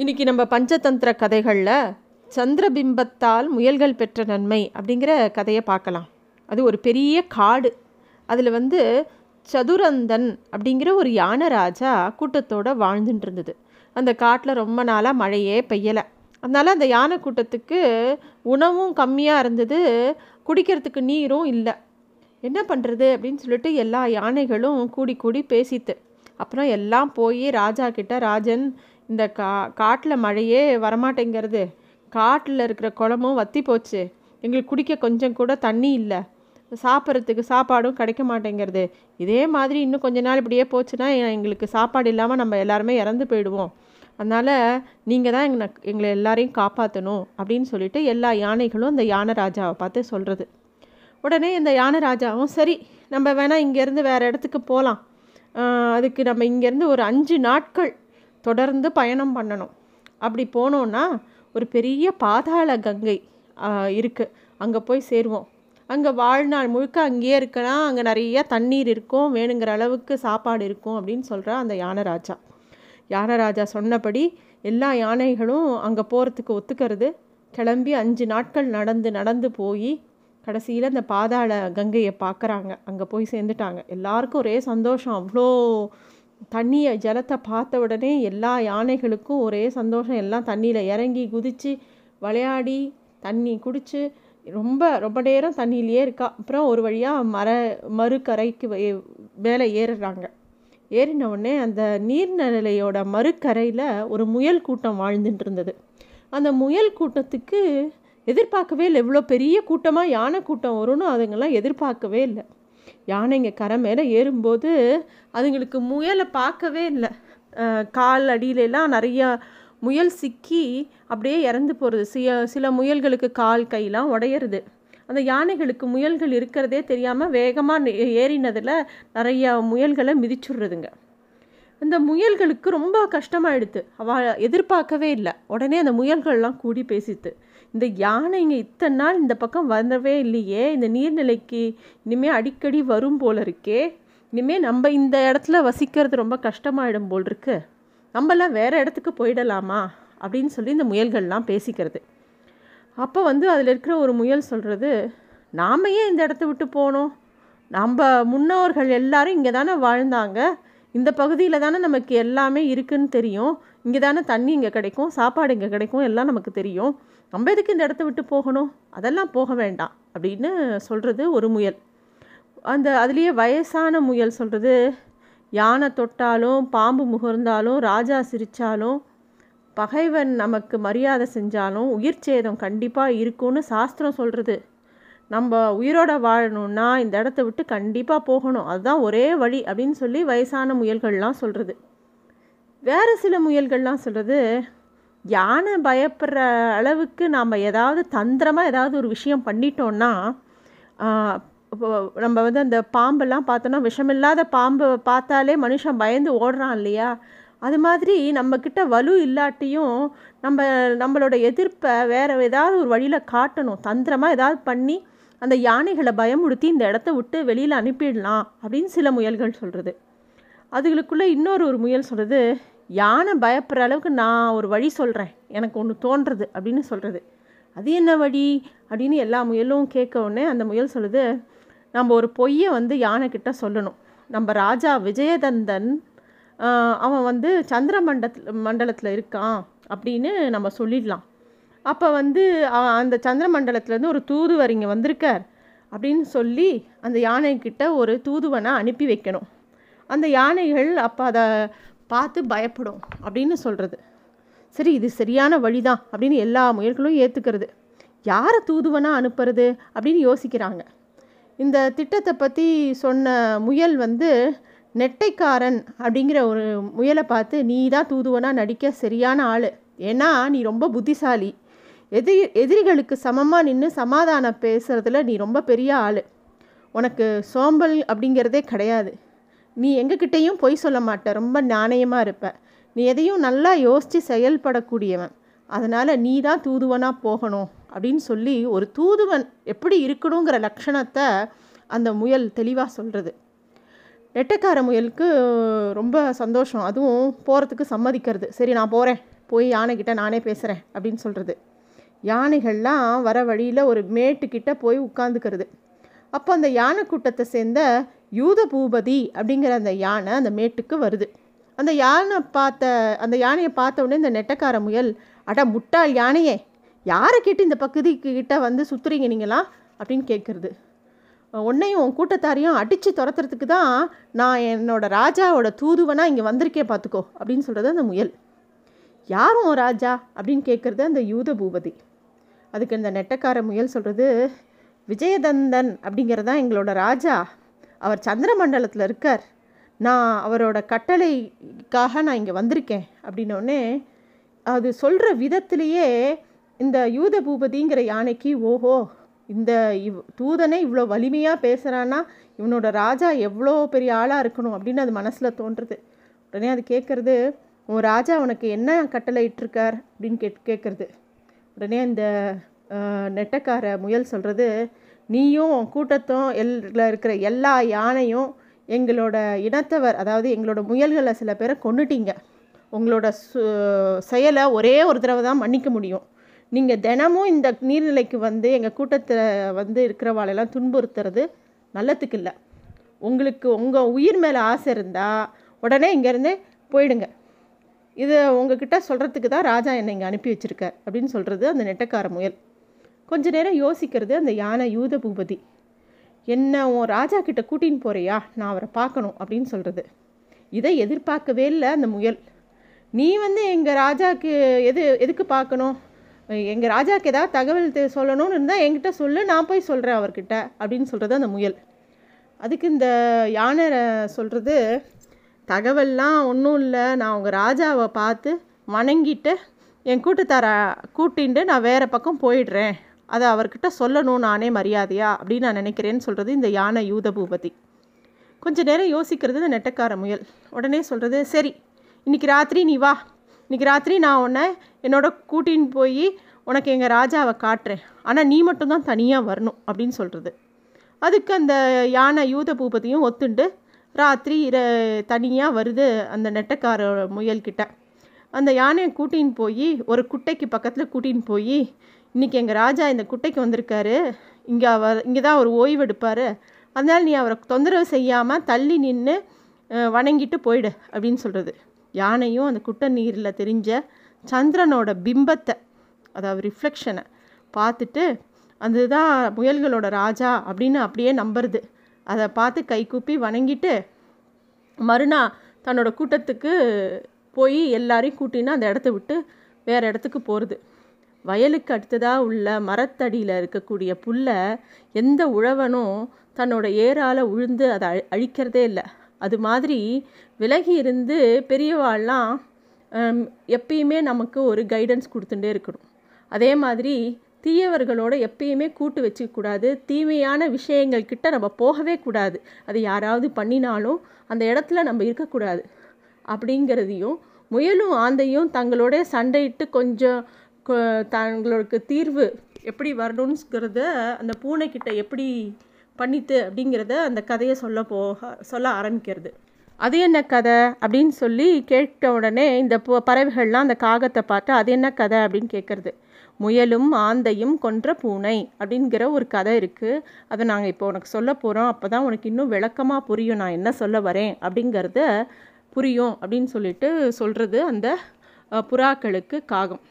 இன்னைக்கு நம்ம பஞ்சதந்திர கதைகளில் சந்திரபிம்பத்தால் முயல்கள் பெற்ற நன்மை அப்படிங்கிற கதையை பார்க்கலாம். அது ஒரு பெரிய காடு. அதில் வந்து சதுரந்தன் அப்படிங்கிற ஒரு யானை ராஜா கூட்டத்தோடு வாழ்ந்துட்டு இருந்தது அந்த காட்டில் ரொம்ப நாளாக மழையே பெய்யலை. அதனால் அந்த யானை கூட்டத்துக்கு உணவும் கம்மியாக இருந்தது குடிக்கிறதுக்கு நீரும் இல்லை. என்ன பண்ணுறது அப்படின்னு சொல்லிட்டு எல்லா யானைகளும் கூடி கூடி பேசித்து அப்புறம் எல்லாம் போய் ராஜா கிட்ட ராஜன் இந்த கா காட்டில் மழையே வரமாட்டேங்கிறது. காட்டில் இருக்கிற குளமும் வத்தி போச்சு. எங்களுக்கு குடிக்க கொஞ்சம் கூட தண்ணி இல்லை. சாப்பிட்றதுக்கு சாப்பாடும் கிடைக்க மாட்டேங்கிறது. இதே மாதிரி இன்னும் கொஞ்ச நாள் இப்படியே போச்சுன்னா எங்களுக்கு சாப்பாடு இல்லாமல் நம்ம எல்லாருமே இறந்து போயிடுவோம். அதனால் நீங்கள் தான் எங்களை எங்களை எல்லாரையும் காப்பாற்றணும் அப்படின்னு சொல்லிட்டு எல்லா யானைகளும் அந்த யானை ராஜாவை பார்த்து சொல்கிறது உடனே இந்த யானை ராஜாவும் சரி நம்ம வேணால் இங்கேருந்து வேறு இடத்துக்கு போகலாம் அதுக்கு நம்ம இங்கேருந்து ஒரு அஞ்சு நாட்கள் தொடர்ந்து பயணம் பண்ணணும். அப்படி போனோன்னா ஒரு பெரிய பாதாள கங்கை இருக்குது அங்கே போய் சேருவோம். அங்கே வாழ்நாள் முழுக்க அங்கேயே இருக்கலாம். அங்கே நிறைய தண்ணீர் இருக்கும். வேணுங்கிற அளவுக்கு சாப்பாடு இருக்கும் அப்படின்னு சொல்கிறா அந்த யானராஜா. யானராஜா சொன்னபடி எல்லா யானைகளும் அங்கே போகிறதுக்கு ஒத்துக்கிறது கிளம்பி அஞ்சு நாட்கள் நடந்து நடந்து போய் கடைசியில் அந்த பாதாள கங்கையை பார்க்குறாங்க. அங்கே போய் சேர்ந்துட்டாங்க. எல்லாருக்கும் ஒரே சந்தோஷம். அவ்வளோ தண்ணியை ஜலத்தை பார்த்த உடனே எல்லா யானைகளுக்கும் ஒரே சந்தோஷம். எல்லாம் தண்ணியில் இறங்கி குதித்து விளையாடி தண்ணி குடித்து ரொம்ப ரொம்ப நேரம் தண்ணியிலேயே இருக்கா. அப்புறம் ஒரு வழியாக மர மறுக்கரைக்கு மேலே ஏறுறாங்க. ஏறின உடனே அந்த நீர்நிலையோட மறுக்கரையில் ஒரு முயல் கூட்டம் வாழ்ந்துட்டு இருந்தது அந்த முயல் கூட்டத்துக்கு எதிர்பார்க்கவே இல்லை. இவ்வளோ பெரிய கூட்டமாக யானை கூட்டம் வரும்னு அதுங்கெல்லாம் எதிர்பார்க்கவே இல்லை. யானைங்க கரை மேலே ஏறும்போது அதுங்களுக்கு முயலை பார்க்கவே இல்லை. கால் அடியிலெல்லாம் நிறையா முயல் சிக்கி அப்படியே இறந்து போகிறது சில சில முயல்களுக்கு கால் கையெல்லாம் உடையிறது. அந்த யானைகளுக்கு முயல்கள் இருக்கிறதே தெரியாமல் வேகமாக ஏறினதில் நிறையா முயல்களை மிதிச்சுடுறதுங்க. இந்த முயல்களுக்கு ரொம்ப கஷ்டமாயிடுது அவள் எதிர்பார்க்கவே இல்லை. உடனே அந்த முயல்கள்லாம் கூடி பேசித்து. இந்த யானைங்க இத்தனை நாள் இந்த பக்கம் வரவே இல்லையே. இந்த நீர்நிலைக்கு இனிமேல் அடிக்கடி வரும் போல இருக்கே. இனிமேல் நம்ம இந்த இடத்துல வசிக்கிறது ரொம்ப கஷ்டமாயிடும் போல் இருக்கு. நம்மலாம் வேறு இடத்துக்கு போயிடலாமா? அப்படின்னு சொல்லி இந்த முயல்கள்லாம் பேசிக்கிறது. அப்போ வந்து அதில் இருக்கிற ஒரு முயல் சொல்கிறது நாம் ஏன் இந்த இடத்த விட்டு போனோம்? நம்ம முன்னோர்கள் எல்லாரும் இங்கே தானே வாழ்ந்தாங்க. இந்த பகுதியில் தானே நமக்கு எல்லாமே இருக்குதுன்னு தெரியும். இங்கே தானே தண்ணி இங்கே கிடைக்கும் சாப்பாடு இங்கே கிடைக்கும் எல்லாம் நமக்கு தெரியும். நம்ம எதுக்கு இந்த இடத்த விட்டு போகணும்? அதெல்லாம் போக வேண்டாம் அப்படின்னு சொல்கிறது ஒரு முயல். அந்த அதுலேயே வயசான முயல் சொல்கிறது யானை தொட்டாலும் பாம்பு முகர்ந்தாலும் ராஜா சிரித்தாலும் பகைவன் நமக்கு மரியாதை செஞ்சாலும் உயிர் சேதம் கண்டிப்பாக இருக்கும்னு சாஸ்திரம் சொல்கிறது நம்ம உயிரோட வாழணும்னா இந்த இடத்த விட்டு கண்டிப்பாக போகணும். அதுதான் ஒரே வழி அப்படின்னு சொல்லி வயசான முயல்கள்லாம் சொல்கிறது வேறு சில முயல்கள்லாம் சொல்கிறது யானை பயப்படுற அளவுக்கு நாம் ஏதாவது தந்திரமாக ஏதாவது ஒரு விஷயம் பண்ணிட்டோன்னா நம்ம வந்து அந்த பாம்பெல்லாம் பார்த்தோன்னா விஷமில்லாத பாம்பை பார்த்தாலே மனுஷன் பயந்து ஓடுறான் இல்லையா? அது மாதிரி நம்மக்கிட்ட வலு இல்லாட்டியும் நம்ம நம்மளோட எதிர்ப்பை வேறு ஏதாவது ஒரு வழியில் காட்டணும். தந்திரமாக ஏதாவது பண்ணி அந்த யானைகளை பயமுடுத்தி இந்த இடத்த விட்டு வெளியில் அனுப்பிடலாம் அப்படின்னு சில முயல்கள் சொல்கிறது அதுகளுக்குள்ளே இன்னொரு ஒரு முயல் சொல்கிறது யானை பயப்படுற அளவுக்கு நான் ஒரு வழி சொல்கிறேன் எனக்கு ஒன்று தோன்றுறது அப்படின்னு சொல்கிறது அது என்ன வழி? அப்படின்னு எல்லா முயலும் கேட்க உடனே அந்த முயல் சொல்லுது நம்ம ஒரு பொய்யை வந்து யானைக்கிட்ட சொல்லணும். நம்ம ராஜா விஜயதந்தன் அவன் வந்து சந்திர மண்டத்தில் மண்டலத்தில் இருக்கான் அப்படின்னு நம்ம சொல்லிடலாம். அப்போ வந்து அந்த சந்திர மண்டலத்துலேருந்து ஒரு தூதுவர் இங்கே வந்திருக்கார் அப்படின்னு சொல்லி அந்த யானைக்கிட்ட ஒரு தூதுவனை அனுப்பி வைக்கணும். அந்த யானைகள் அப்போ அதை பார்த்து பயப்படும் அப்படின்னு சொல்கிறது சரி இது சரியான வழி தான் அப்படின்னு எல்லா முயல்களும் ஏற்றுக்கிறது யாரை தூதுவனாக அனுப்புறது அப்படின்னு யோசிக்கிறாங்க. இந்த திட்டத்தை பற்றி சொன்ன முயல் வந்து நெட்டைக்காரன் அப்படிங்கிற ஒரு முயலை பார்த்து நீ தான் தூதுவனாக நடிக்க சரியான ஆள். ஏன்னா நீ ரொம்ப புத்திசாலி. எதிரி எதிரிகளுக்கு சமமாக நின்று சமாதானம் பேசுகிறதுல நீ ரொம்ப பெரிய ஆள். உனக்கு சோம்பல் அப்படிங்கிறதே கிடையாது. நீ எங்ககிட்டையும் பொய் சொல்ல மாட்ட ரொம்ப நாணயமாக இருப்ப. நீ எதையும் நல்லா யோசித்து செயல்படக்கூடியவன். அதனால் நீ தான் தூதுவனாக போகணும் அப்படின்னு சொல்லி ஒரு தூதுவன் எப்படி இருக்கணுங்கிற லட்சணத்தை அந்த முயல் தெளிவாக சொல்கிறது நெட்டக்கார முயலுக்கு ரொம்ப சந்தோஷம். அதுவும் போகிறதுக்கு சம்மதிக்கிறது. சரி நான் போகிறேன் போய் யானைக்கிட்ட நானே பேசுகிறேன் அப்படின்னு சொல்கிறது யானைகள்லாம் வர வழியில் ஒரு மேட்டுக்கிட்ட போய் உட்காந்துக்கிறது. அப்போ அந்த யானை கூட்டத்தை சேர்ந்த யூத பூபதி அப்படிங்கிற அந்த யானை அந்த மேட்டுக்கு வருது. அந்த யானை பார்த்த அந்த யானையை பார்த்த உடனே இந்த நெட்டக்கார முயல் அட முட்டாள் யானையே யாரை கேட்டு இந்த பகுதிக்கு கிட்ட வந்து சுற்றுறீங்க நீங்களாம்? அப்படின்னு கேட்குறது. உன்னையும் உன் கூட்டத்தாரையும் அடித்து துரத்துறதுக்கு தான் நான் என்னோடய ராஜாவோட தூதுவனாக இங்கே வந்திருக்கே பார்த்துக்கோ அப்படின்னு சொல்கிறது அந்த முயல். யாரும் ராஜா அப்படின்னு கேட்குறது அந்த யூத பூபதி. அதுக்கு இந்த நெட்டக்கார முயல் சொல்கிறது விஜயதந்தன் அப்படிங்கிறது தான் எங்களோட ராஜா. அவர் சந்திரமண்டலத்தில் இருக்கார். நான் அவரோட கட்டளைக்காக நான் இங்கே வந்திருக்கேன் அப்படின்னோடனே அது சொல்கிற விதத்திலேயே இந்த யூத பூபதிங்கிற யானைக்கு ஓஹோ இந்த இவ் தூதனை இவ்வளோ வலிமையாக பேசுகிறான்னா இவனோட ராஜா எவ்வளோ பெரிய ஆளாக இருக்கணும் அப்படின்னு அது மனசில் தோன்றுறது உடனே அது கேட்குறது உன் ராஜா உனக்கு என்ன கட்டளை இட்டிருக்கார் அப்படின்னு கேட் கேட்குறது உடனே இந்த நெட்டக்கார முயல் சொல்கிறது நீயும் கூட்டத்தும் எல்ல இருக்கிற எல்லா யானையும் எங்களோட இனத்தவர் அதாவது எங்களோட முயல்களை சில பேரை கொண்டுட்டீங்க உங்களோட சு செயலை ஒரே ஒரு தடவை தான் மன்னிக்க முடியும். நீங்கள் தினமும் இந்த நீர்நிலைக்கு வந்து எங்கள் கூட்டத்தில் வந்து இருக்கிறவாளெல்லாம் துன்புறுத்துறது நல்லத்துக்கு இல்லை. உங்களுக்கு உங்கள் உயிர் மேலே ஆசை இருந்தால் உடனே இங்கேருந்து போயிடுங்க. இது உங்ககிட்ட சொல்கிறதுக்கு தான் ராஜா என்னை இங்கே அனுப்பி வச்சுருக்கார் அப்படின்னு சொல்கிறது அந்த நெட்டக்கார முயல். கொஞ்ச நேரம் யோசிக்கிறது அந்த யானை யூத பூபதி. என்ன உன் ராஜா கிட்ட கூட்டின்னு போறியா? நான் அவரை பார்க்கணும் அப்படின்னு சொல்கிறது இதை எதிர்பார்க்கவே இல்லை அந்த முயல். நீ வந்து எங்கள் ராஜாவுக்கு எது எதுக்கு பார்க்கணும்? எங்கள் ராஜாவுக்கு ஏதாவது தகவல் சொல்லணும்னு இருந்தால் என்கிட்ட சொல்லு நான் போய் சொல்கிறேன் அவர்கிட்ட அப்படின்னு சொல்கிறது அந்த முயல். அதுக்கு இந்த யானை சொல்கிறது தகவல்லாம் ஒன்றும் இல்லை. நான் உங்கள் ராஜாவை பார்த்து வணங்கிட்டு என் கூட்டத்தார கூட்டின்ட்டு நான் வேறு பக்கம் போயிடுறேன். அதை அவர்கிட்ட சொல்லணும் நானே மரியாதையா அப்படின்னு நான் நினைக்கிறேன்னு சொல்கிறது இந்த யானை யூத பூபதி. கொஞ்ச நேரம் யோசிக்கிறது இந்த நெட்டக்கார முயல். உடனே சொல்கிறது சரி இன்றைக்கி ராத்திரி நீ வா. இன்றைக்கி ராத்திரி நான் உன்னை என்னோட கூட்டின்னு போய் உனக்கு எங்கள் ராஜாவை காட்டுறேன். ஆனால் நீ மட்டும்தான் தனியாக வரணும் அப்படின்னு சொல்கிறது அதுக்கு அந்த யானை யூத பூபதியும் ஒத்துண்டு ராத்திரி இர தனியாக வருது அந்த நெட்டக்கார முயல்கிட்ட. அந்த யானையை கூட்டின்னு போய் ஒரு குட்டைக்கு பக்கத்தில் கூட்டின்னு போய் இன்றைக்கி எங்கள் ராஜா இந்த குட்டைக்கு வந்திருக்காரு. இங்கே அவர் இங்கே தான் அவர் ஓய்வு எடுப்பார். அதனால் நீ அவரை தொந்தரவு செய்யாமல் தள்ளி நின்று வணங்கிட்டு போயிடு அப்படின்னு சொல்கிறது யானையும் அந்த குட்டை நீரில் தெரிஞ்ச சந்திரனோட பிம்பத்தை அதாவது ரிஃப்ளெக்ஷனை பார்த்துட்டு அதுதான் முயல்களோட ராஜா அப்படின்னு அப்படியே நம்புறது. அதை பார்த்து கைகூப்பி வணங்கிட்டு மறுநாள் தன்னோட கூட்டத்துக்கு போய் எல்லாரையும் கூட்டின்னு அந்த இடத்த விட்டு வேறு இடத்துக்கு போகிறது வயலுக்கு அடுத்ததாக உள்ள மரத்தடியில் இருக்கக்கூடிய புல்லை எந்த உழவனும் தன்னோட ஏறால் உழுந்து அதை அழி அழிக்கிறதே இல்லை. அது மாதிரி விலகி இருந்து பெரியவாள்லாம் எப்பயுமே நமக்கு ஒரு கைடன்ஸ் கொடுத்துட்டே இருக்கணும். அதே மாதிரி தீயவர்களோட எப்பயுமே கூட்டு வச்சுக்கூடாது தீமையான விஷயங்கள் கிட்ட நம்ம போகவே கூடாது. அது யாராவது பண்ணினாலும் அந்த இடத்துல நம்ம இருக்கக்கூடாது அப்படிங்கிறதையும் முயலும் ஆந்தையும் தங்களோட சண்டையிட்டு கொஞ்சம் தங்களுக்கு தீர்வு எப்படி வரணுங்கிறத அந்த பூனைக்கிட்ட எப்படி பண்ணித்து அப்படிங்கிறத அந்த கதையை சொல்ல போக சொல்ல ஆரம்பிக்கிறது. அது என்ன கதை அப்படின்னு சொல்லி கேட்ட உடனே இந்த பறவைகள்லாம் அந்த காகத்தை பார்த்து அது என்ன கதை அப்படின்னு கேட்குறது. முயலும் ஆந்தையும் கொன்ற பூனை அப்படிங்கிற ஒரு கதை இருக்குது அதை நாங்கள் இப்போ உனக்கு சொல்ல போகிறோம் அப்போ தான் உனக்கு இன்னும் விளக்கமாக புரியும். நான் என்ன சொல்ல வரேன் அப்படிங்கிறத புரியும் அப்படின்னு சொல்லிட்டு சொல்கிறது அந்த புறாக்களுக்கு காகம்.